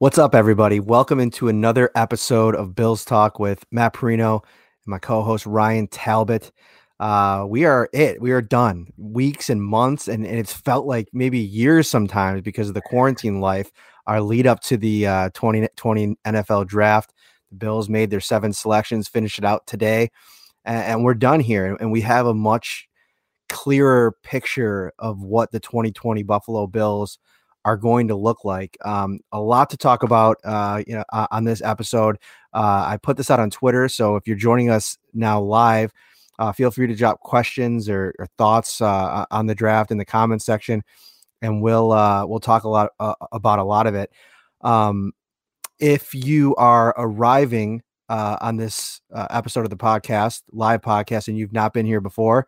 What's up, everybody? Welcome into another episode of Bills Talk with Matt Parrino and my co-host Ryan Talbot. Uh, we are it. We are done. Weeks and months, and, and it's felt like maybe years sometimes because of the quarantine life. Our lead up to the uh, 2020 NFL draft, the Bills made their seven selections, finished it out today, and, and we're done here. And we have a much clearer picture of what the 2020 Buffalo Bills are going to look like. Um, a lot to talk about, uh, you know, uh, on this episode. Uh, I put this out on Twitter, so if you're joining us now live, uh, feel free to drop questions or, or thoughts uh, on the draft in the comments section, and we'll uh, we'll talk a lot about a lot of it. Um, if you are arriving on this episode of the podcast, live podcast, and you've not been here before,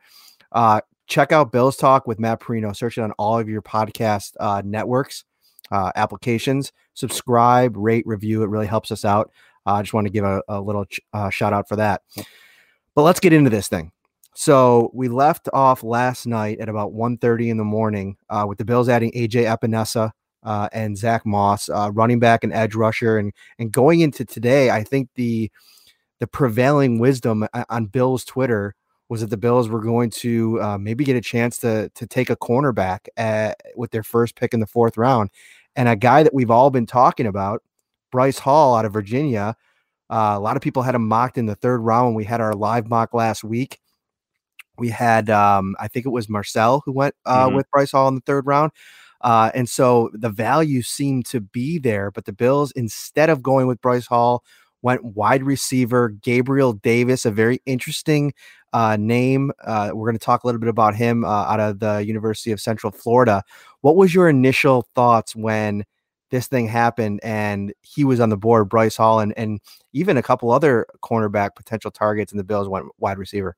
check out Bills Talk with Matt Parrino. Search it on all of your podcast uh, networks, uh, applications. Subscribe, rate, review. It really helps us out. Uh, I just want to give a, a little ch- uh, shout out for that. But let's get into this thing. So we left off last night at about 1.30 in the morning uh, with the Bills adding AJ Epenesa uh, and Zach Moss, running back and edge rusher, and and going into today, I think the the prevailing wisdom on Bill's Twitter was that the Bills were going to uh, maybe get a chance to to take a cornerback at, with their first pick in the fourth round, and a guy that we've all been talking about, Bryce Hall out of Virginia. Uh, a lot of people had him mocked in the third round when we had our live mock last week. We had, um, I think it was Marcel who went uh, mm-hmm. with Bryce Hall in the third round. Uh, and so the value seemed to be there, but the Bills, instead of going with Bryce Hall, went wide receiver Gabriel Davis, a very interesting uh, name. Uh, we're going to talk a little bit about him uh, out of the University of Central Florida. What was your initial thoughts when this thing happened and he was on the board, Bryce Hall, and, and even a couple other cornerback potential targets, and the Bills went wide receiver?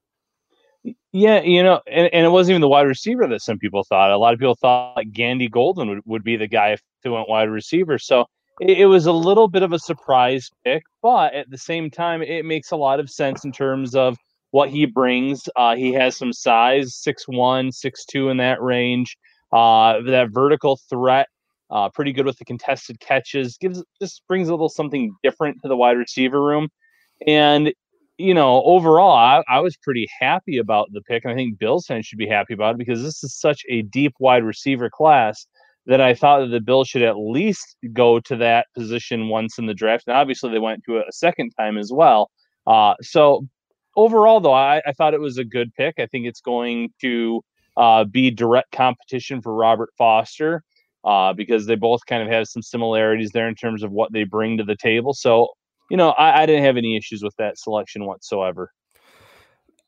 Yeah, you know, and, and it wasn't even the wide receiver that some people thought. A lot of people thought like Gandy Golden would, would be the guy if he went wide receiver. So it, it was a little bit of a surprise pick, but at the same time, it makes a lot of sense in terms of what he brings. Uh, he has some size, six one, six two in that range. Uh, that vertical threat, uh, pretty good with the contested catches. Gives just brings a little something different to the wide receiver room. And you know, overall, I, I was pretty happy about the pick, and I think Bills fans should be happy about it because this is such a deep wide receiver class that I thought that the Bills should at least go to that position once in the draft. And obviously, they went to it a second time as well. Uh, so overall, though, I, I, thought it was a good pick. I think it's going to uh, be direct competition for Robert Foster uh, because they both kind of have some similarities there in terms of what they bring to the table. So, you know, I, I didn't have any issues with that selection whatsoever.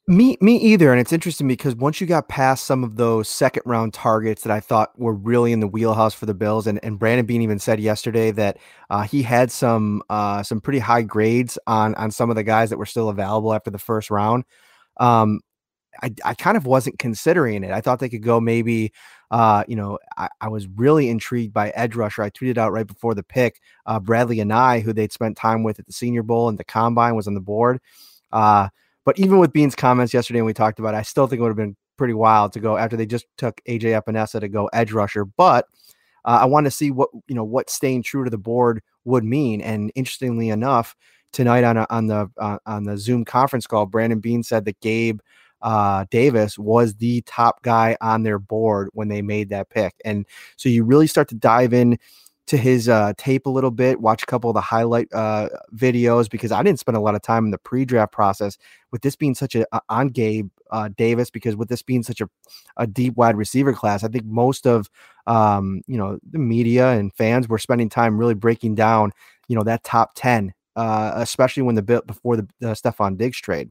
Me, me either. And it's interesting because once you got past some of those second round targets that I thought were really in the wheelhouse for the Bills, and, and Brandon Beane even said yesterday that uh, he had some uh, some pretty high grades on on some of the guys that were still available after the first round. Um, I, I kind of wasn't considering it. I thought they could go maybe, uh, you know, I, I, was really intrigued by edge rusher. I tweeted out right before the pick, uh, and I, who they'd spent time with at the Senior Bowl and the Combine, was on the board. But even with Beane's comments yesterday, and we talked about, it, I still think it would have been pretty wild to go after they just took AJ Epenesa to go edge rusher. But uh, I want to see what you know what staying true to the board would mean. And interestingly enough, tonight on a, on the uh, on the Zoom conference call, Brandon Beane said that Gabe uh, Davis was the top guy on their board when they made that pick. And so you really start to dive in to his uh, tape a little bit, watch a couple of the highlight uh, videos because I didn't spend a lot of time in the pre-draft process. With this being such a, a on Gabe uh, Davis, because with this being such a, a deep wide receiver class, I think most of um, you know the media and fans were spending time really breaking down you know that top ten, uh, especially when the bit before the, the Stefon Diggs trade.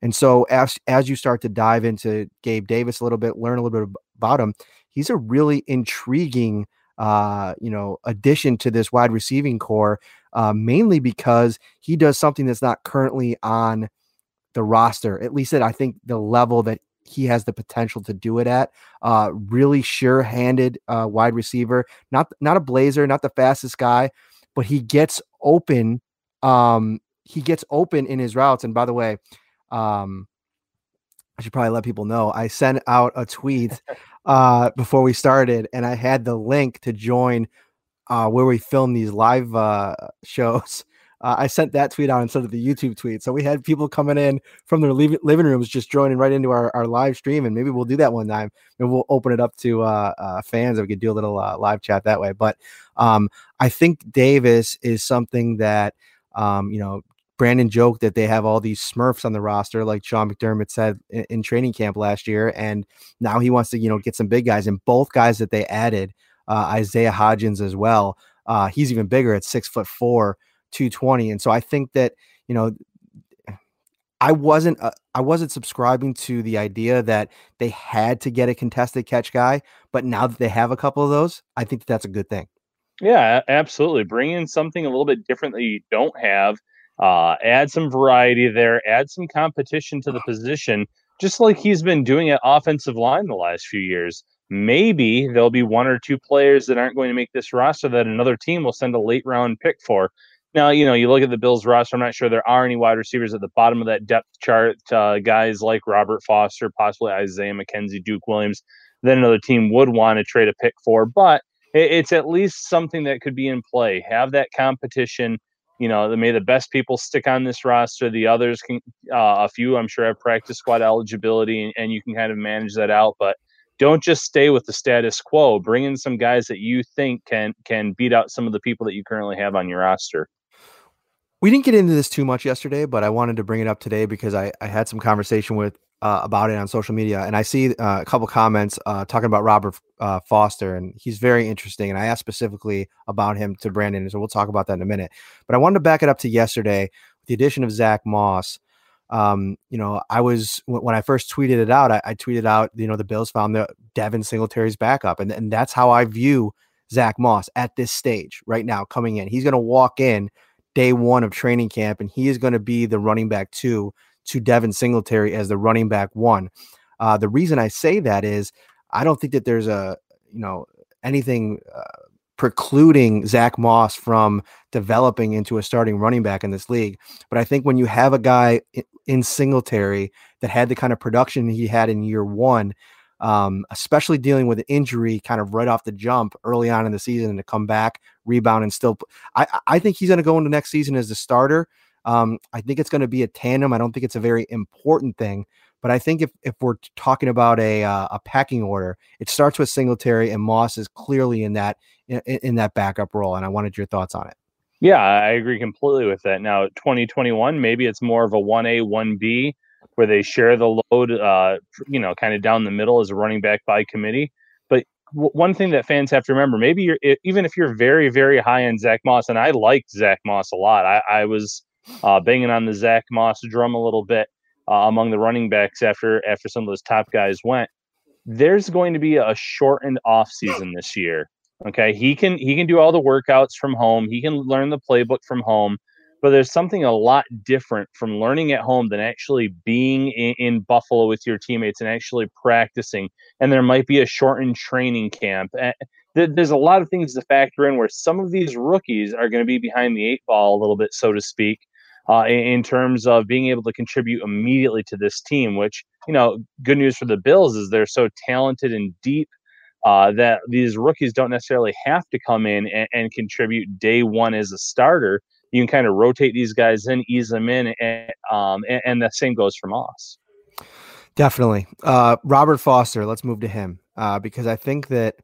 And so as as you start to dive into Gabe Davis a little bit, learn a little bit about him, he's a really intriguing uh, you know, addition to this wide receiving core, uh, mainly because he does something that's not currently on the roster, at least at I think the level that he has the potential to do it at. Uh, really sure-handed uh, wide receiver, not not a blazer, not the fastest guy, but he gets open. Um, he gets open in his routes. And by the way, um, I should probably let people know I sent out a tweet uh, before we started, and I had the link to join uh, where we film these live uh, shows. Uh, I sent that tweet out instead of the YouTube tweet. So we had people coming in from their living rooms just joining right into our, our live stream. And maybe we'll do that one time and we'll open it up to uh, uh, fans we could do a little uh, live chat that way. But um, I think Davis is something that, um, you know, Brandon joked that they have all these Smurfs on the roster, like Sean McDermott said in, in training camp last year. And now he wants to, you know, get some big guys. And both guys that they added, uh, Isaiah Hodgins as well, uh, he's even bigger at six foot four 220. And so I think that, you know, I wasn't uh, I wasn't subscribing to the idea that they had to get a contested catch guy, but now that they have a couple of those, I think that that's a good thing. Yeah, absolutely. Bring in something a little bit different that you don't have. Uh, add some variety there. Add some competition to the position, just like he's been doing at offensive line the last few years. Maybe there'll be one or two players that aren't going to make this roster that another team will send a late round pick for. Now, you know, you look at the Bills roster, I'm not sure there are any wide receivers at the bottom of that depth chart. Uh, guys like Robert Foster, possibly Isaiah McKenzie, Duke Williams, then another team would want to trade a pick for. But it's at least something that could be in play. Have that competition. You know, may the best people stick on this roster. The others can, uh, a few, I'm sure, have practice squad eligibility, and, and you can kind of manage that out. But don't just stay with the status quo. Bring in some guys that you think can can beat out some of the people that you currently have on your roster. We didn't get into this too much yesterday, but I wanted to bring it up today because I, I had some conversation with uh, about it on social media, and I see uh, a couple comments uh, talking about Robert uh, Foster, and he's very interesting. And I asked specifically about him to Brandon, so we'll talk about that in a minute. But I wanted to back it up to yesterday with the addition of Zach Moss. Um, you know, I was when I first tweeted it out, I, I, tweeted out, you know, the Bills found the Devin Singletary's backup, and, and that's how I view Zach Moss at this stage right now coming in. He's going to walk in day one of training camp, and he is going to be the running back two to Devin Singletary as the running back one. Uh, the reason I say that is I don't think that there's a you know anything uh, precluding Zach Moss from developing into a starting running back in this league. But I think when you have a guy in Singletary that had the kind of production he had in year one, um, especially dealing with an injury kind of right off the jump early on in the season and to come back, rebound, and still. I, I think he's going to go into next season as the starter. Um, I think it's going to be a tandem. I don't think it's a very important thing, but I think if, if we're talking about a uh, a packing order, it starts with Singletary and Moss is clearly in that in, in that backup role. And I wanted your thoughts on it. Yeah, I agree completely with that. Now, 2021, maybe it's more of a 1A, 1B where they share the load, uh, you know, kind of down the middle as a running back by committee. But w- one thing that fans have to remember, maybe you're even if you're very, very high on Zach Moss, and I liked Zach Moss a lot. I, I was uh, banging on the Zach Moss drum a little bit uh, among the running backs after after some of those top guys went. There's going to be a shortened off season this year. Okay, he can he can do all the workouts from home. He can learn the playbook from home but there's something a lot different from learning at home than actually being in, in, Buffalo with your teammates and actually practicing. And there might be a shortened training camp. There's a lot of things to factor in where some of these rookies are going to be behind the eight ball a little bit, so to speak, uh, in terms of being able to contribute immediately to this team. Which you know, good news for the Bills is they're so talented and deep. Uh, that these rookies don't necessarily have to come in and, and contribute day one as a starter you can kind of rotate these guys in, ease them in, and um, and, and the same goes for Moss. Definitely, uh, Robert Foster. Let's move to him uh, because I think that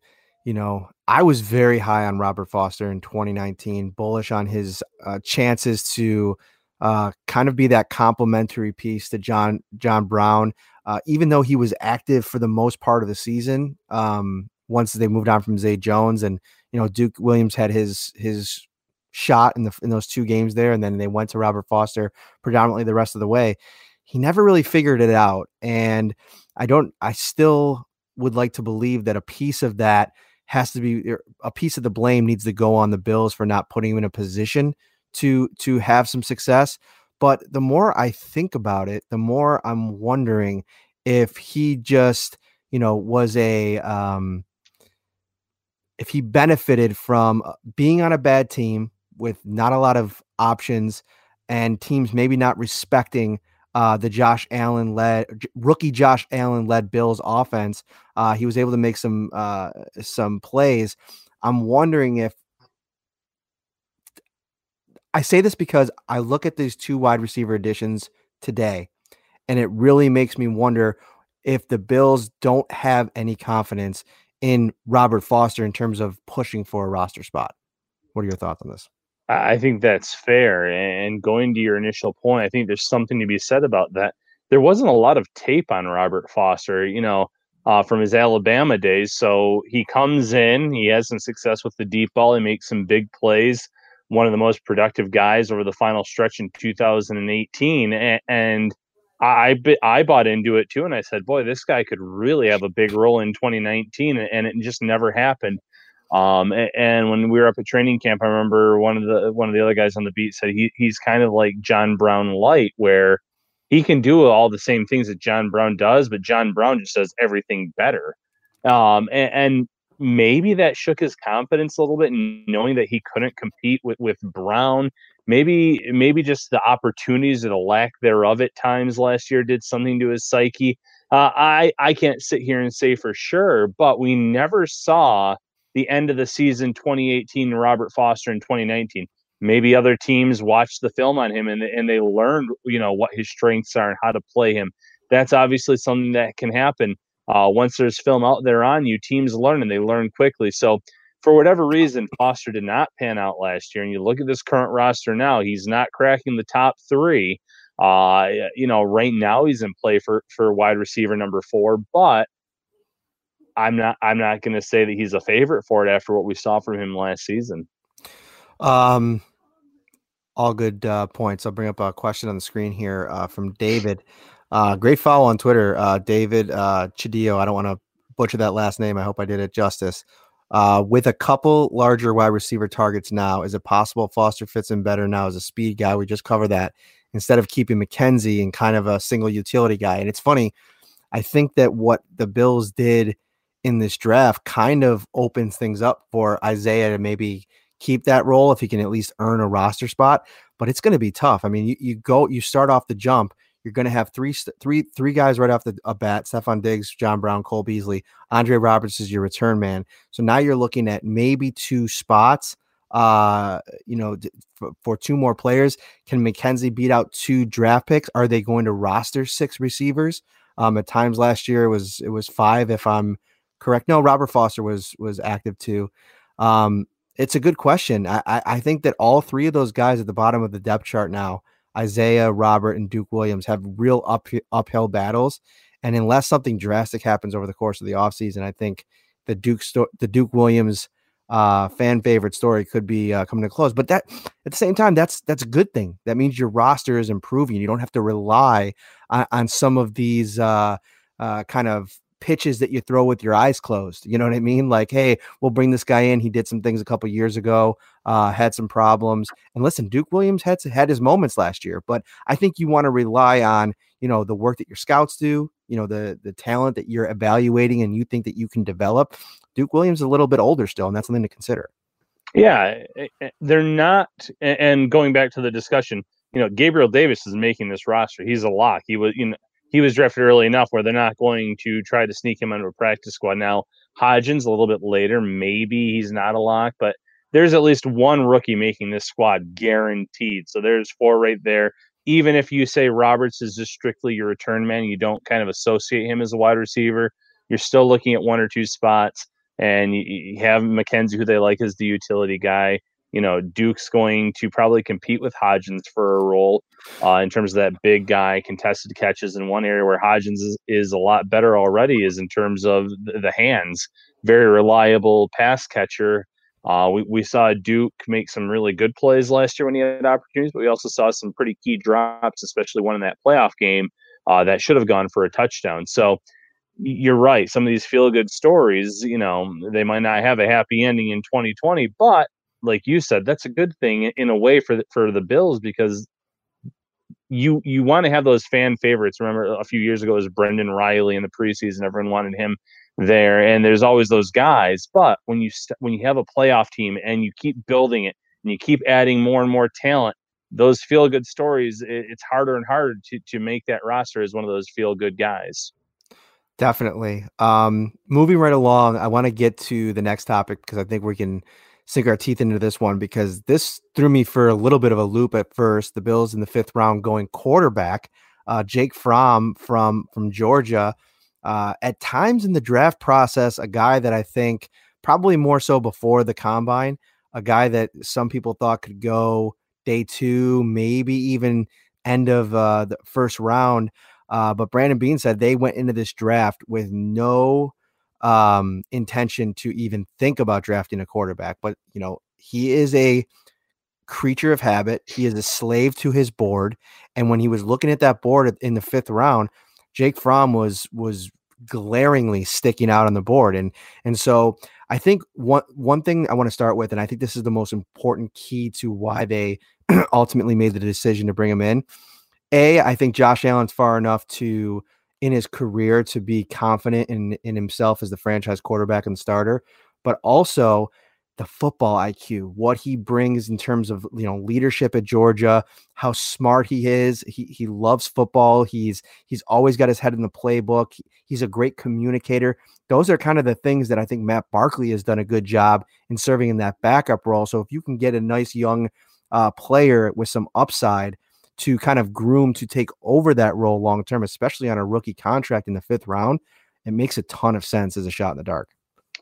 you know I was very high on Robert Foster in 2019, bullish on his uh, chances to uh, kind of be that complementary piece to John John Brown. Uh, even though he was active for the most part of the season, um, once they moved on from Zay Jones and you know Duke Williams had his his shot in the in those two games there, and then they went to Robert Foster predominantly the rest of the way. He never really figured it out, and I don't. I still would like to believe that a piece of that has to be er, a piece of the blame needs to go on the Bills for not putting him in a position to to have some success. But the more I think about it, the more I'm wondering if he just, you know, was a um if he benefited from uh, being on a bad team, with not a lot of options and teams maybe not respecting uh, the Josh Allen led rookie Josh Allen led Bills offense. Uh, he was able to make some uh, some plays. I'm wondering if I say this because I look at these two wide receiver additions today, and it really makes me wonder if the Bills don't have any confidence in Robert Foster in terms of pushing for a roster spot. What are your thoughts on this? I think that's fair. And going to your initial point, I think there's something to be said about that. There wasn't a lot of tape on Robert Foster, you know, uh, from his Alabama days. So he comes in, he has some success with the deep ball, he makes some big plays. One of the most productive guys over the final stretch in 2018, and, I I bought into it too, and I said, "Boy, this guy could really have a big role in 2019," and it just never happened. Um, and, when we were up at training camp, I remember one of the one of the other guys on the beat said he he's kind of like John Brown light, where he can do all the same things that John Brown does, but John Brown just does everything better. Um, and, and maybe that shook his confidence a little bit, knowing that he couldn't compete with with Brown. Maybe maybe just the opportunities or the lack thereof at times last year did something to his psyche. Uh, I I can't sit here and say for sure, but we never saw the end of the season 2018 Robert Foster in 2019. Maybe other teams watched the film on him and, and they learned, you know, what his strengths are and how to play him. That's obviously something that can happen. Uh, once there's film out there on you, teams learn and they learn quickly. So, for whatever reason, Foster did not pan out last year. And you look at this current roster now, he's not cracking the top three. Uh, you know, right now he's in play for for wide receiver number four, but I'm not I'm not going to say that he's a favorite for it after what we saw from him last season. Um, all good uh, points. I'll bring up a question on the screen here uh, from David. Uh, great follow on Twitter, uh, David uh, Chidillo. I don't want to butcher that last name. I hope I did it justice. Uh, with a couple larger wide receiver targets now, is it possible Foster fits in better now as a speed guy? We just covered that instead of keeping McKenzie and kind of a single utility guy. And it's funny, I think that what the Bills did in this draft kind of opens things up for Isaiah to maybe keep that role if he can at least earn a roster spot. But it's going to be tough. I mean, you, you go, you start off the jump. You're going to have three, three, three guys right off the bat: Stefon Diggs, John Brown, Cole Beasley, Andre Roberts is your return man. So now you're looking at maybe two spots. Uh, you know, for, for two more players, can McKenzie beat out two draft picks? Are they going to roster six receivers? Um, at times last year it was it was five, if I'm correct? No, Robert Foster was was active too. Um, it's a good question. I, I, I think that all three of those guys at the bottom of the depth chart now, Isaiah, Robert, and Duke Williams, have real up, uphill battles. And unless something drastic happens over the course of the offseason, I think the Duke sto- the Duke Williams uh, fan favorite story could be uh, coming to close. But that at the same time, that's that's a good thing. That means your roster is improving. You don't have to rely on, on some of these uh, uh kind of pitches that you throw with your eyes closed. You know what I mean? Like, hey, we'll bring this guy in. He did some things a couple years ago, uh, had some problems. And listen, Duke Williams had had his moments last year, but I think you want to rely on you know the work that your scouts do. You know the the talent that you're evaluating, and you think that you can develop. Duke Williams is a little bit older still, and that's something to consider. Yeah, eh, eh, they're not. And going back to the discussion, you know, Gabriel Davis is making this roster. He's a lock. He was, you know, he was drafted early enough where they're not going to try to sneak him onto a practice squad. Now, Hodgins a little bit later, maybe he's not a lock, but there's at least one rookie making this squad guaranteed. So there's four right there. Even if you say Roberts is just strictly your return man, you don't kind of associate him as a wide receiver. You're still looking at one or two spots, and you have McKenzie, who they like as the utility guy you know, Duke's going to probably compete with Hodgins for a role uh, in terms of that big guy contested catches in one area where Hodgins is, is a lot better already is in terms of the, the hands. Very reliable pass catcher. Uh, we, we saw Duke make some really good plays last year when he had opportunities, but we also saw some pretty key drops, especially one in that playoff game uh, that should have gone for a touchdown. So you're right. Some of these feel good stories, you know, they might not have a happy ending in 2020, but like you said, that's a good thing in a way for the, for the Bills because you you want to have those fan favorites. Remember a few years ago was Brandon Reilly in the preseason. Everyone wanted him there, and there's always those guys. But when you st- when you have a playoff team and you keep building it and you keep adding more and more talent, those feel good stories. It, it's harder and harder to to make that roster as one of those feel good guys. Definitely. Um, moving right along, I want to get to the next topic because I think we can sink our teeth into this one because this threw me for a little bit of a loop at first. The Bills in the fifth round going quarterback, uh, Jake Fromm from from Georgia. Uh, at times in the draft process, a guy that I think probably more so before the combine, a guy that some people thought could go day two, maybe even end of uh, the first round. Uh, but Brandon Beane said they went into this draft with no um, intention to even think about drafting a quarterback. But, you know, he is a creature of habit. He is a slave to his board. And when he was looking at that board in the fifth round, Jake Fromm was was glaringly sticking out on the board. And and so I think one one thing I want to start with, and I think this is the most important key to why they ultimately made the decision to bring him in. A, I think Josh Allen's far enough to in his career to be confident in in himself as the franchise quarterback and starter, but also the football IQ, what he brings in terms of you know leadership at Georgia, how smart he is. He he loves football. He's he's always got his head in the playbook. He's a great communicator. Those are kind of the things that I think Matt Barkley has done a good job in serving in that backup role. So if you can get a nice young uh, player with some upside to kind of groom to take over that role long term, especially on a rookie contract in the fifth round, it makes a ton of sense as a shot in the dark.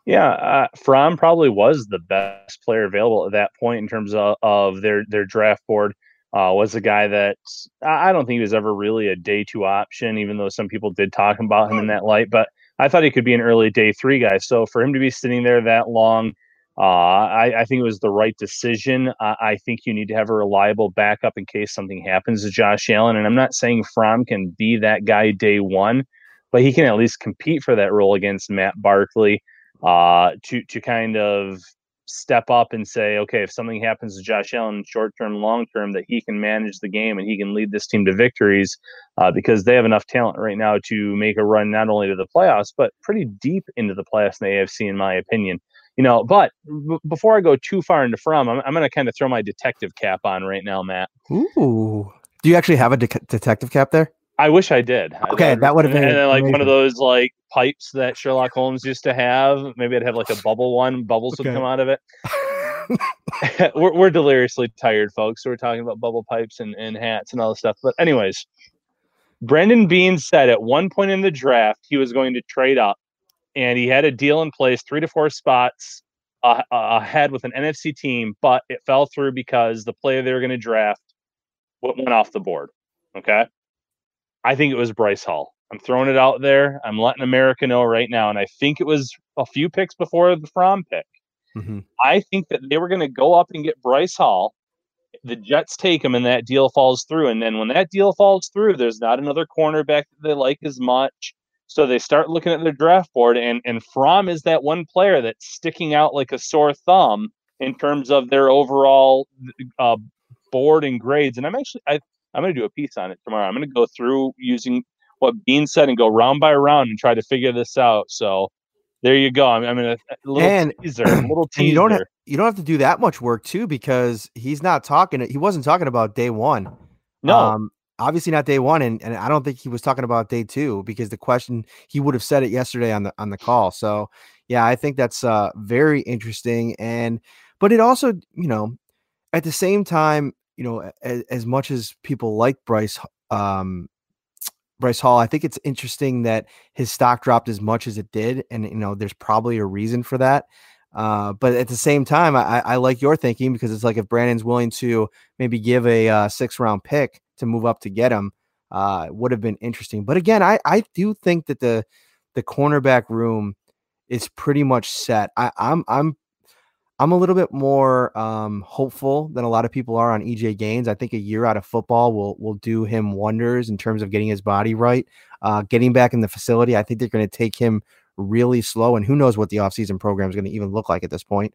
Yeah, uh, Fromm probably was the best player available at that point in terms of, of their their draft board. Uh, was a guy that I don't think he was ever really a day two option, even though some people did talk about him in that light. But I thought he could be an early day three guy. So for him to be sitting there that long, uh, I, I, think it was the right decision. I think you need to have a reliable backup in case something happens to Josh Allen. And I'm not saying Fromm can be that guy day one, but he can at least compete for that role against Matt Barkley uh, to to kind of step up and say, okay, if something happens to Josh Allen, short term, long term, that he can manage the game and he can lead this team to victories uh, because they have enough talent right now to make a run not only to the playoffs but pretty deep into the playoffs in the AFC, in my opinion you know, but b- before I go too far into Fromm, I'm, I'm going to kind of throw my detective cap on right now, Matt. Ooh. Do you actually have a de- detective cap there? I wish I did. Okay, that would have been and then, like one of those like pipes that Sherlock Holmes used to have. Maybe I'd have like a bubble one. Bubbles okay. would come out of it. we're, we're deliriously tired, folks. So we're talking about bubble pipes and, and hats and all this stuff. But anyways, Brandon Beane said at one point in the draft he was going to trade up and he had a deal in place, three to four spots uh, ahead with an NFC team, but it fell through because the player they were going to draft went off the board. Okay. I think it was Bryce Hall. I'm throwing it out there. I'm letting America know right now. And I think it was a few picks before the Fromm pick. Mm-hmm. I think that they were going to go up and get Bryce Hall. The Jets take him and that deal falls through. And then when that deal falls through, there's not another cornerback that they like as much. So they start looking at their draft board, and and Fromm is that one player that's sticking out like a sore thumb in terms of their overall uh, board and grades. And I'm actually I I'm going to do a piece on it tomorrow. I'm going to go through using what Beane said and go round by round and try to figure this out. So there you go. I'm, I'm in a, a little and, teaser, a little teaser. you don't have, you don't have to do that much work too because he's not talking. He wasn't talking about day one. No, um, obviously not day one, and, and I don't think he was talking about day two because the question he would have said it yesterday on the on the call. So yeah, I think that's uh, very interesting, and but it also you know at the same time you know as, as much as people like Bryce um, Bryce Hall, I think it's interesting that his stock dropped as much as it did, and you know there's probably a reason for that. Uh, but at the same time, I, I, like your thinking because it's like if Brandon's willing to maybe give a uh, six round pick to move up to get him uh, would have been interesting. But again, I, I do think that the the cornerback room is pretty much set. I, I'm I'm I'm a little bit more um, hopeful than a lot of people are on EJ Gaines. I think a year out of football will will do him wonders in terms of getting his body right, uh, getting back in the facility. I think they're going to take him really slow, and who knows what the offseason program is going to even look like at this point.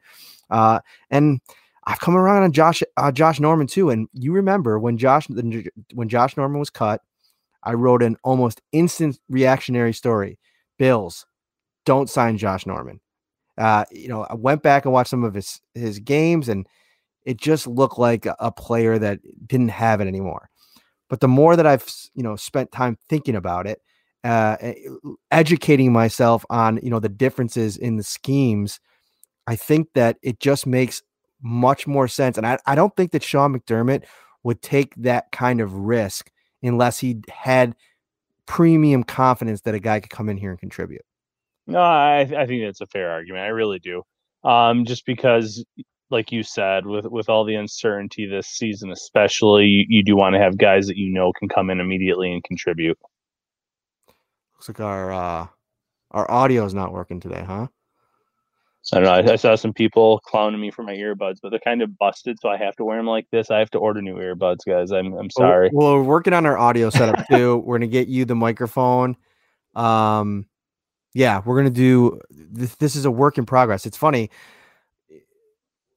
Uh, and I've come around on Josh uh, Josh Norman too, and you remember when Josh when Josh Norman was cut, I wrote an almost instant reactionary story. Bills, don't sign Josh Norman. Uh, you know, I went back and watched some of his his games, and it just looked like a, player that didn't have it anymore. But the more that I've you know spent time thinking about it, uh, educating myself on you know the differences in the schemes I think that it just makes much more sense. And I, I don't think that Sean McDermott would take that kind of risk unless he had premium confidence that a guy could come in here and contribute. No, I, I think that's a fair argument. I really do. Um, just because, like you said, with with all the uncertainty this season, especially, you, you do want to have guys that you know can come in immediately and contribute. Looks like our uh, our audio is not working today, huh? I don't know. I, I, saw some people clowning me for my earbuds, but they're kind of busted, so I have to wear them like this. I have to order new earbuds, guys. I'm I'm sorry. Well, we're working on our audio setup too. we're gonna get you the microphone. Um, yeah, we're gonna do. This, this is a work in progress. It's funny.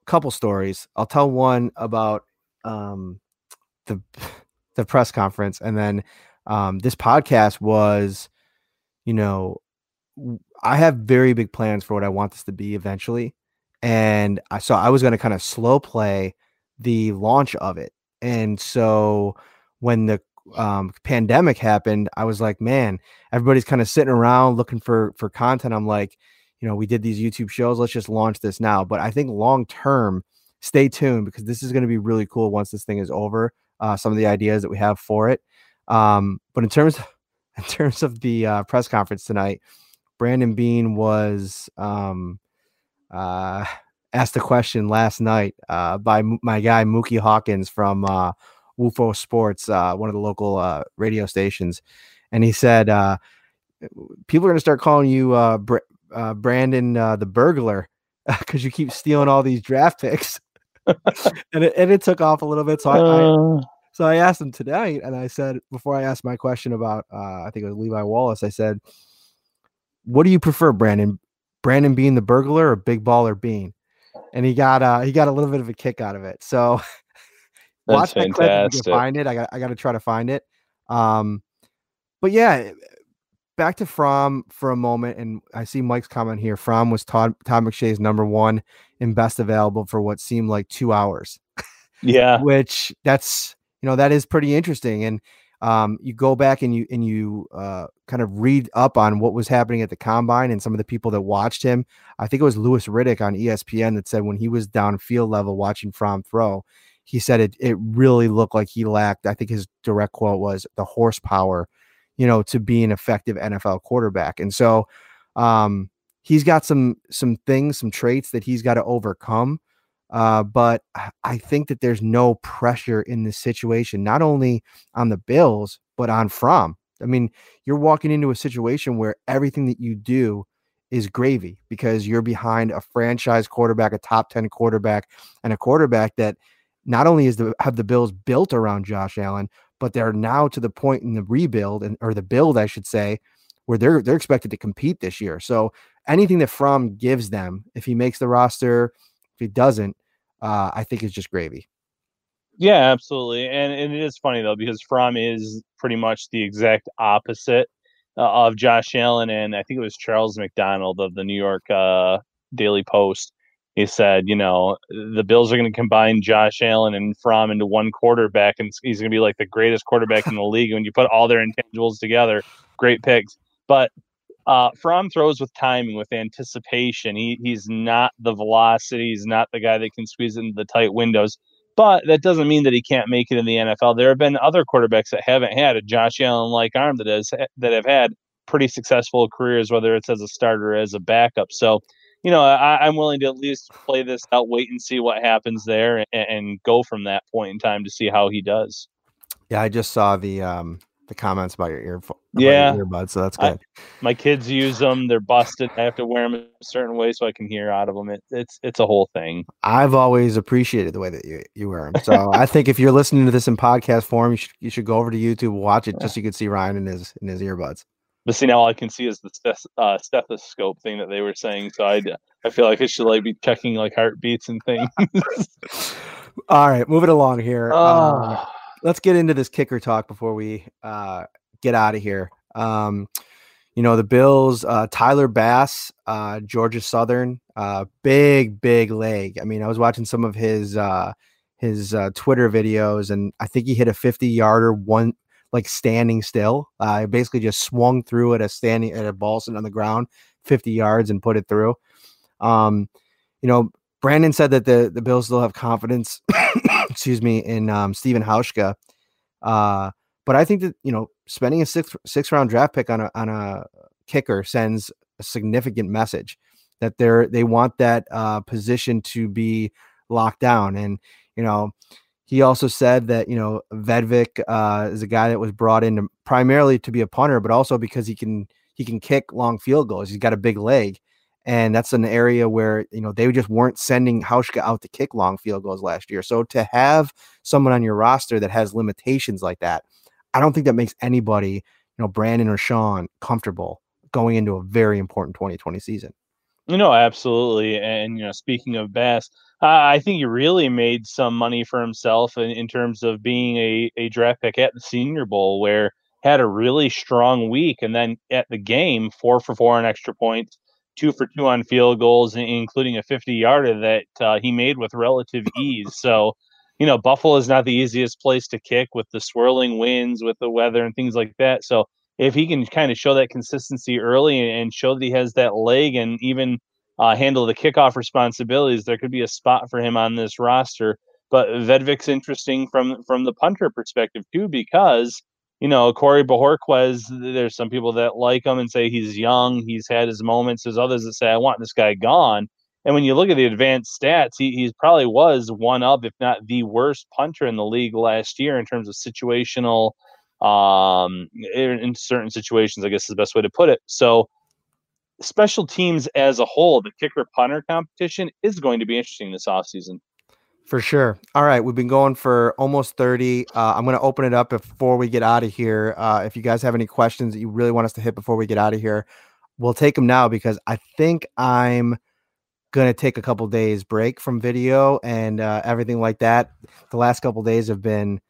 Couple stories. I'll tell one about um the the press conference, and then um this podcast was, you know, I have very big plans for what I want this to be eventually. And I saw I was going to kind of slow play the launch of it. And so when the um, pandemic happened, I was like, man, everybody's kind of sitting around looking for for content. I'm like, you know, we did these YouTube shows. Let's just launch this now. But I think long term, stay tuned because this is going to be really cool once this thing is over. Uh, some of the ideas that we have for it. Um, but in terms in terms of the uh, press conference tonight, Brandon Beane was um, uh, asked a question last night uh, by m- my guy Mookie Hawkins from uh, WUFO Sports, uh, one of the local uh, radio stations, and he said uh, people are going to start calling you uh, Br- uh, Brandon uh, the burglar because you keep stealing all these draft picks, and it, and it took off a little bit. So I, I, so I asked him tonight, and I said before I asked my question about uh, I think it was Levi Wallace, I said what do you prefer, Brandon? Brandon being the burglar or Big Baller Beane? And he got uh he got a little bit of a kick out of it. So watch that clip if you can find it. I got I got to try to find it. Um, but yeah, back to Fromm for a moment, and I see Mike's comment here. Fromm was Todd Todd McShay's number one in best available for what seemed like two hours. Yeah, which that's you know that is pretty interesting, and um, you go back and you and you uh, kind of read up on what was happening at the combine and some of the people that watched him. I think it was Louis Riddick on ESPN that said when he was down field level watching Fromm throw, he said it it really looked like he lacked. I think his direct quote was the horsepower, you know, to be an effective NFL quarterback. And so um, he's got some some things, some traits that he's got to overcome. Uh, but I think that there's no pressure in this situation, not only on the Bills, but on Fromm. I mean, you're walking into a situation where everything that you do is gravy because you're behind a franchise quarterback, a top 10 quarterback, and a quarterback that not only is the have the Bills built around Josh Allen, but they're now to the point in the rebuild and or the build, I should say, where they're they're expected to compete this year. So anything that Fromm gives them, if he makes the roster, doesn't, uh, I think is just gravy. Yeah, absolutely. And, and it is funny though because Fromm is pretty much the exact opposite uh, of Josh Allen, and I think it was Charles McDonald of the New York uh, Daily Post. He said, you know, the Bills are going to combine Josh Allen and Fromm into one quarterback, and he's going to be like the greatest quarterback in the league. When you put all their intangibles together, great picks. But uh, Fromm throws with timing, with anticipation. He he's not the velocity. He's not the guy that can squeeze into the tight windows. But that doesn't mean that he can't make it in the NFL. There have been other quarterbacks that haven't had a Josh Allen like arm that has that have had pretty successful careers, whether it's as a starter or as a backup. So, you know, I, am willing to at least play this out, wait and see what happens there, and, and go from that point in time to see how he does. Yeah, I just saw the um the comments about your earphone. Yeah, your earbuds. So that's good. I, my kids use them. They're busted. I have to wear them a certain way so I can hear out of them. It, it's it's a whole thing. I've always appreciated the way that you, you wear them. So I think if you're listening to this in podcast form, you should you should go over to YouTube, watch it, just so you can see Ryan in his in his earbuds. But see now, all I can see is the uh, stethoscope thing that they were saying. So I I feel like I should like be checking like heartbeats and things. all right, moving along here. Uh, let's get into this kicker talk before we uh, get out of here. Um, you know, the Bills, uh, Tyler Bass, uh, Georgia Southern, uh, big, big leg. I mean, I was watching some of his uh, his uh, Twitter videos, and I think he hit a 50 yarder one like standing still. Uh, basically just swung through at a standing at a ball sitting on the ground, 50 yards, and put it through. Um, you know, Brandon said that the the Bills still have confidence, excuse me, in um, Stephen Hauschka. Uh, but I think that you know, spending a six six round draft pick on a on a kicker sends a significant message that they're they want that uh, position to be locked down. And you know, he also said that you know Vedvik uh, is a guy that was brought in primarily to be a punter, but also because he can he can kick long field goals. He's got a big leg, and that's an area where you know they just weren't sending Hauschka out to kick long field goals last year. So to have someone on your roster that has limitations like that, I don't think that makes anybody, you know, Brandon or Sean, comfortable going into a very important 2020 season. You know, absolutely. And you know, speaking of Bass, I think he really made some money for himself in, in terms of being a, a draft pick at the Senior Bowl, where had a really strong week, and then at the game, four for four on extra points, two for two on field goals, including a 50 yarder that uh, he made with relative ease. So, you know, Buffalo is not the easiest place to kick with the swirling winds, with the weather, and things like that. So, if he can kind of show that consistency early and show that he has that leg and even uh, handle the kickoff responsibilities, there could be a spot for him on this roster. But Vedvik's interesting from from the punter perspective too, because you know Corey Bojorquez. There's some people that like him and say he's young, he's had his moments. There's others that say I want this guy gone. And when you look at the advanced stats, he, he probably was one of, if not the worst punter in the league last year in terms of situational um, in certain situations, I guess is the best way to put it. So, special teams as a whole, the kicker punter competition is going to be interesting this offseason. For sure. All right. We've been going for almost 30. Uh, I'm going to open it up before we get out of here. Uh, if you guys have any questions that you really want us to hit before we get out of here, we'll take them now because I think I'm going to take a couple days break from video and uh, everything like that. The last couple days have been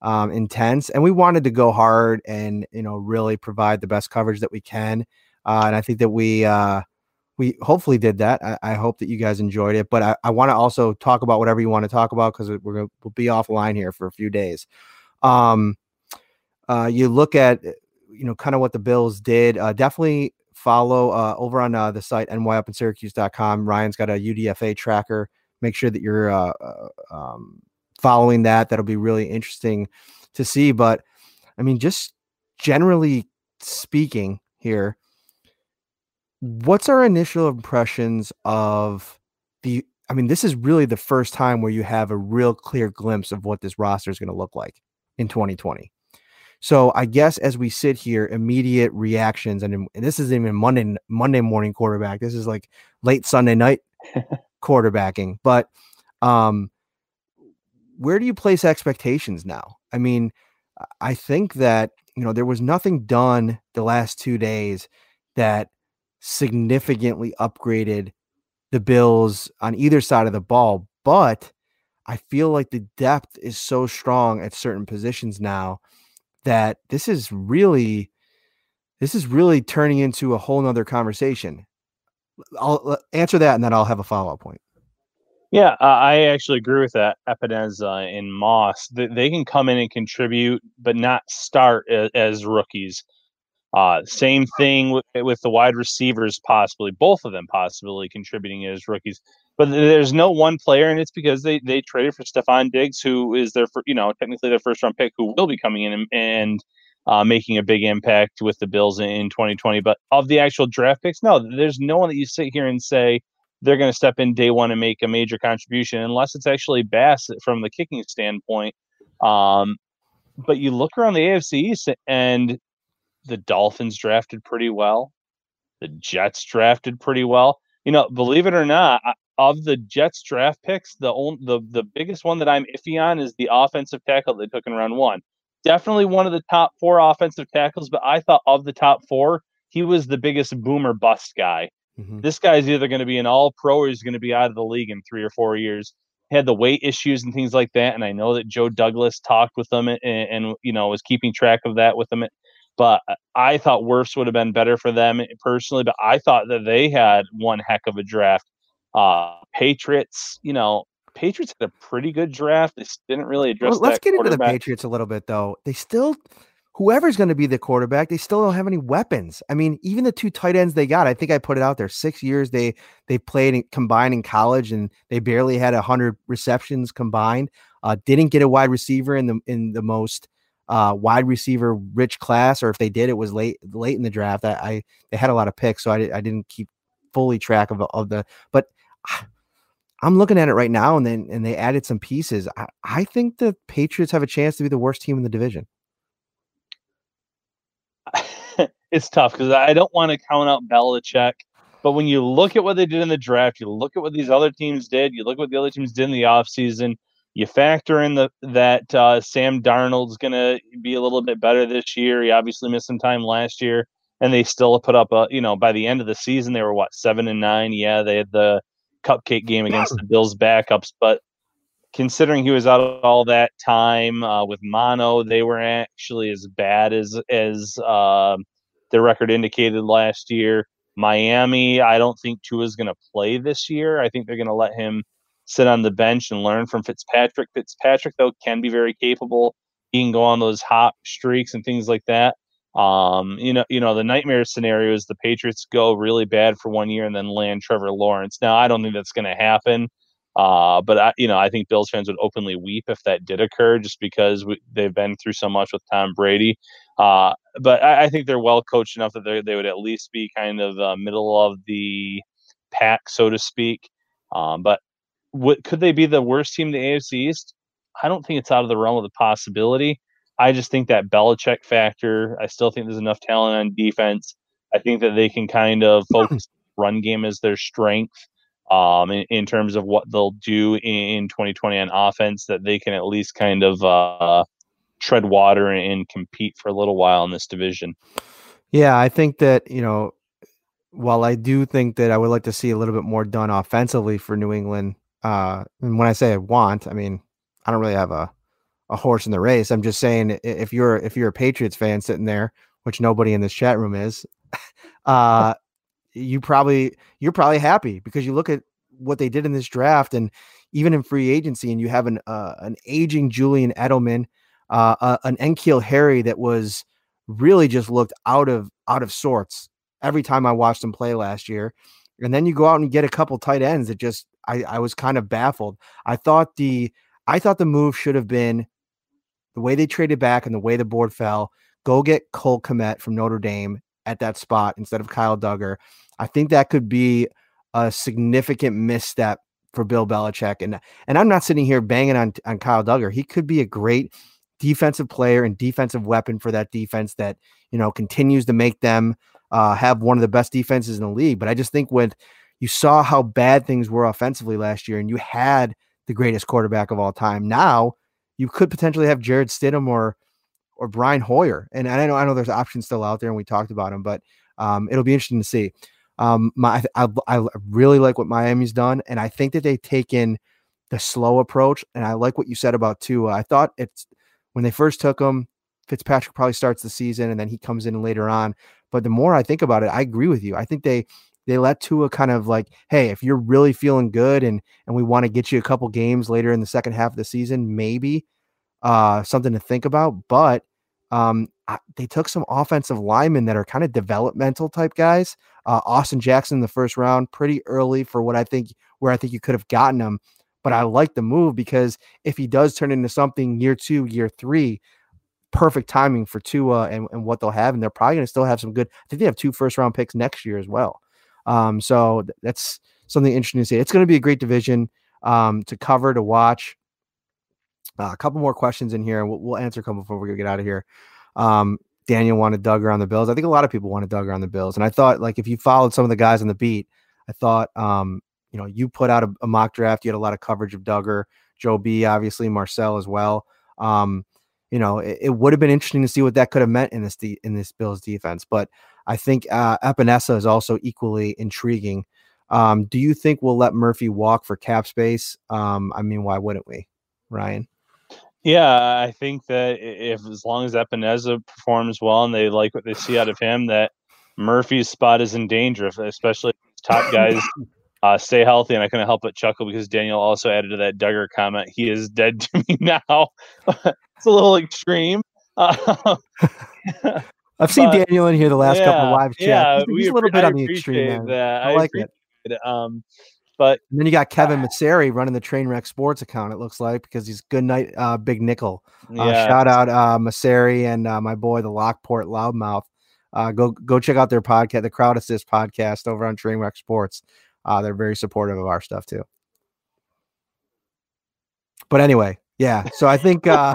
um, intense, and we wanted to go hard and you know really provide the best coverage that we can. Uh, and I think that we uh, we hopefully did that. I, I, hope that you guys enjoyed it. But I, I want to also talk about whatever you want to talk about because we're gonna we'll be offline here for a few days. Um, uh, you look at you know kind of what the Bills did. Uh, definitely follow uh, over on uh, the site nyupinsyracuse.com. Ryan's got a UDFA tracker. Make sure that you're uh, uh, um, following that. That'll be really interesting to see. But I mean, just generally speaking here, what's our initial impressions of the? I mean, this is really the first time where you have a real clear glimpse of what this roster is going to look like in 2020. So I guess as we sit here, immediate reactions, and, and this isn't even Monday Monday morning quarterback. This is like late Sunday night quarterbacking. But um, where do you place expectations now? I mean, I think that, you know, there was nothing done the last two days that significantly upgraded the Bills on either side of the ball. But I feel like the depth is so strong at certain positions now that this is really this is really turning into a whole nother conversation. I'll answer that and then I'll have a follow-up point. Yeah, uh, I actually agree with that. Epenesa and Moss, they, they, can come in and contribute, but not start as, as rookies. Uh, same thing with, with the wide receivers, possibly both of them possibly contributing as rookies. But there's no one player, and it's because they they traded for Stefon Diggs, who is their you know technically their first round pick, who will be coming in and, and uh, making a big impact with the Bills in, in 2020. But of the actual draft picks, no, there's no one that you sit here and say they're going to step in day one and make a major contribution, unless it's actually Bass from the kicking standpoint. Um, but you look around the AFC East, and the Dolphins drafted pretty well. The Jets drafted pretty well. You know, believe it or not, of the Jets draft picks, the only, the the biggest one that I'm iffy on is the offensive tackle they took in round one. Definitely one of the top four offensive tackles, but I thought of the top four, he was the biggest boomer bust guy. Mm-hmm. This guy's either going to be an all pro or he's going to be out of the league in three or four years. had the weight issues and things like that. And I know that Joe Douglas talked with them and, and you know, was keeping track of that with them. But I thought worse would have been better for them personally. But I thought that they had one heck of a draft. Uh, Patriots, you know, Patriots had a pretty good draft. They didn't really address. Well, let's get into the Patriots a little bit, though. They still whoever's going to be the quarterback, they still don't have any weapons. I mean, even the two tight ends they got, I think I put it out there. Six years they they played in, combined in college, and they barely had a hundred receptions combined. Uh, didn't get a wide receiver in the in the most uh, wide receiver rich class, or if they did, it was late late in the draft. I, I they had a lot of picks, so I, I didn't keep fully track of of the. But I'm looking at it right now, and then and they added some pieces. I, I think the Patriots have a chance to be the worst team in the division. it's tough because I don't want to count out Belichick. But when you look at what they did in the draft, you look at what these other teams did, you look at what the other teams did in the offseason, you factor in the that uh, Sam Darnold's going to be a little bit better this year. He obviously missed some time last year, and they still put up a, you know, by the end of the season, they were what, seven and nine? Yeah, they had the cupcake game against the Bills backups, but considering he was out all that time uh, with mono, they were actually as bad as as uh, their record indicated last year. Miami, I don't think Tua is going to play this year. I think they're going to let him sit on the bench and learn from Fitzpatrick. Fitzpatrick, though, can be very capable. He can go on those hot streaks and things like that. Um, you know, you know, the nightmare scenario is the Patriots go really bad for one year and then land Trevor Lawrence. Now, I don't think that's going to happen. Uh, but I, you know, I think Bills fans would openly weep if that did occur, just because we, they've been through so much with Tom Brady. Uh, but I, I, think they're well coached enough that they would at least be kind of uh, middle of the pack, so to speak. Um, but what, could they be the worst team in the AFC East? I don't think it's out of the realm of the possibility. I just think that Belichick factor. I still think there's enough talent on defense. I think that they can kind of focus run game as their strength um, in, in, terms of what they'll do in, 2020 on offense, that they can at least kind of uh, tread water and, and compete for a little while in this division. Yeah, I think that, you know, while I do think that I would like to see a little bit more done offensively for New England, uh, and when I say I want, I mean I don't really have a a horse in the race. I'm just saying if you're if you're a Patriots fan sitting there, which nobody in this chat room is, uh, you probably you're probably happy because you look at what they did in this draft and even in free agency, and you have an uh, an aging Julian Edelman, uh, uh, an N'Keal Harry that was really just looked out of out of sorts every time I watched him play last year, and then you go out and get a couple tight ends that just I I was kind of baffled. I thought the I thought the move should have been the way they traded back and the way the board fell. Go get Cole Kmet from Notre Dame at that spot instead of Kyle Dugger. I think that could be a significant misstep for Bill Belichick. And and I'm not sitting here banging on on Kyle Dugger. He could be a great defensive player and defensive weapon for that defense that you know continues to make them uh, have one of the best defenses in the league. But I just think when you saw how bad things were offensively last year, and you had the greatest quarterback of all time, now you could potentially have Jarrett Stidham or or Brian Hoyer. And I know I know there's options still out there, and we talked about them, but um, it'll be interesting to see. Um, my I, I really like what Miami's done, and I think that they've taken the slow approach. And I like what you said about Tua. I thought it's when they first took him, Fitzpatrick probably starts the season, and then he comes in later on. But the more I think about it, I agree with you. I think they they let Tua kind of like, hey, if you're really feeling good and and we want to get you a couple games later in the second half of the season, maybe uh, something to think about. But um, they took some offensive linemen that are kind of developmental type guys. Uh, Austin Jackson in the first round, pretty early for what I think where I think you could have gotten him. But I like the move because if he does turn into something year two, year three, perfect timing for Tua and, and what they'll have. And they're probably going to still have some good. I think they have two first round picks next year as well. Um, so that's something interesting to see. It's going to be a great division um, to cover to watch. Uh, a couple more questions in here, and we'll, we'll answer a couple before we get out of here. Um, Daniel wanted Dugger on the Bills. I think a lot of people wanted Dugger on the Bills, and I thought like if you followed some of the guys on the beat, I thought um, you know you put out a, a, mock draft. You had a lot of coverage of Dugger, Joe B, obviously Marcel as well. Um, you know it, it would have been interesting to see what that could have meant in this de- in this Bills defense, but I think uh, Epenesa is also equally intriguing. Um, do you think we'll let Murphy walk for cap space? Um, I mean, why wouldn't we, Ryan? Yeah, I think that if as long as Epenesa performs well and they like what they see out of him, that Murphy's spot is in danger, especially top guys uh, stay healthy. And I couldn't help but chuckle because Daniel also added to that Dugger comment. He is dead to me now. it's a little extreme, Uh, I've seen but- Daniel in here the last couple of live chats. yeah, he's, we he's a little bit I on the extreme that. I, I like it. it. Um, but And then you got Kevin Masseri running the Trainwreck Sports account. It looks like because he's good night, uh, big nickel. Uh, yeah, Shout out uh, Masseri and uh, my boy the Lockport Loudmouth. Uh, go go check out their podcast, the Crowd Assist podcast over on Trainwreck Sports. Uh, they're very supportive of our stuff too. But anyway, yeah. So I think uh,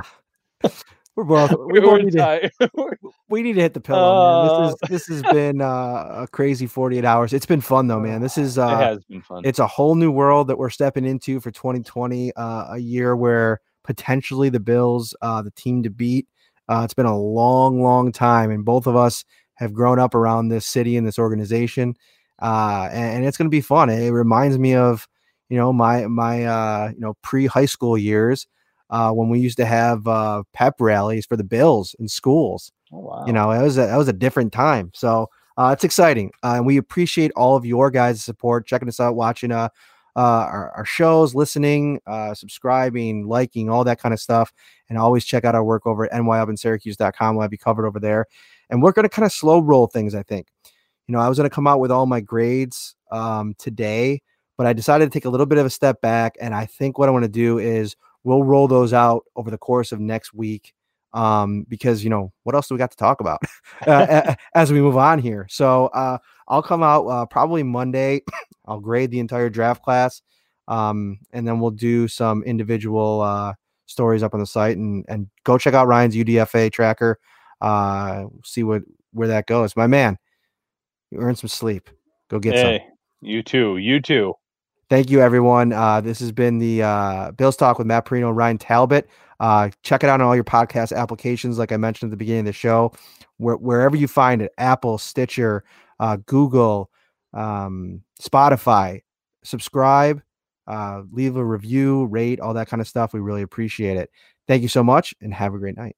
we're both we, both need to, tired. we need to hit the pillow. man. Uh. This is this has been uh, a crazy forty eight hours. It's been fun though, man. This is it uh, has been fun. it's a whole new world that we're stepping into for 2020 uh, a year where potentially the bills uh, the team to beat uh, it's been a long long time and both of us have grown up around this city and this organization uh, and, and it's going to be fun it reminds me of you know my my uh, you know pre high school years uh, when we used to have uh, pep rallies for the bills in schools. Oh, wow. you know it was a, that was a different time. So uh, it's exciting uh, and we appreciate all of your guys support checking us out watching uh, uh, our, our shows listening uh, subscribing liking all that kind of stuff. And always check out our work over at nyopinsyracuse.com we'll have you covered over there. And we're going to kind of slow roll things i think. You know i was going to come out with all my grades um, today but i decided to take a little bit of a step back and i think what i want to do is we'll roll those out over the course of next week um, because you know what else do we got to talk about uh, as we move on here. So uh, I'll come out uh, probably Monday. I'll grade the entire draft class, um, and then we'll do some individual uh, stories up on the site and and go check out Ryan's UDFA tracker. Uh, see what where that goes. My man, you earned some sleep. Go get some. you too. You too. Thank you, everyone. Uh, this has been the uh, Bills Talk with Matt Parrino and Ryan Talbot. Uh, check it out on all your podcast applications, like I mentioned at the beginning of the show, where, wherever you find it Apple, Stitcher, uh, Google, um, Spotify. Subscribe, uh, leave a review, rate, all that kind of stuff. We really appreciate it. Thank you so much and have a great night.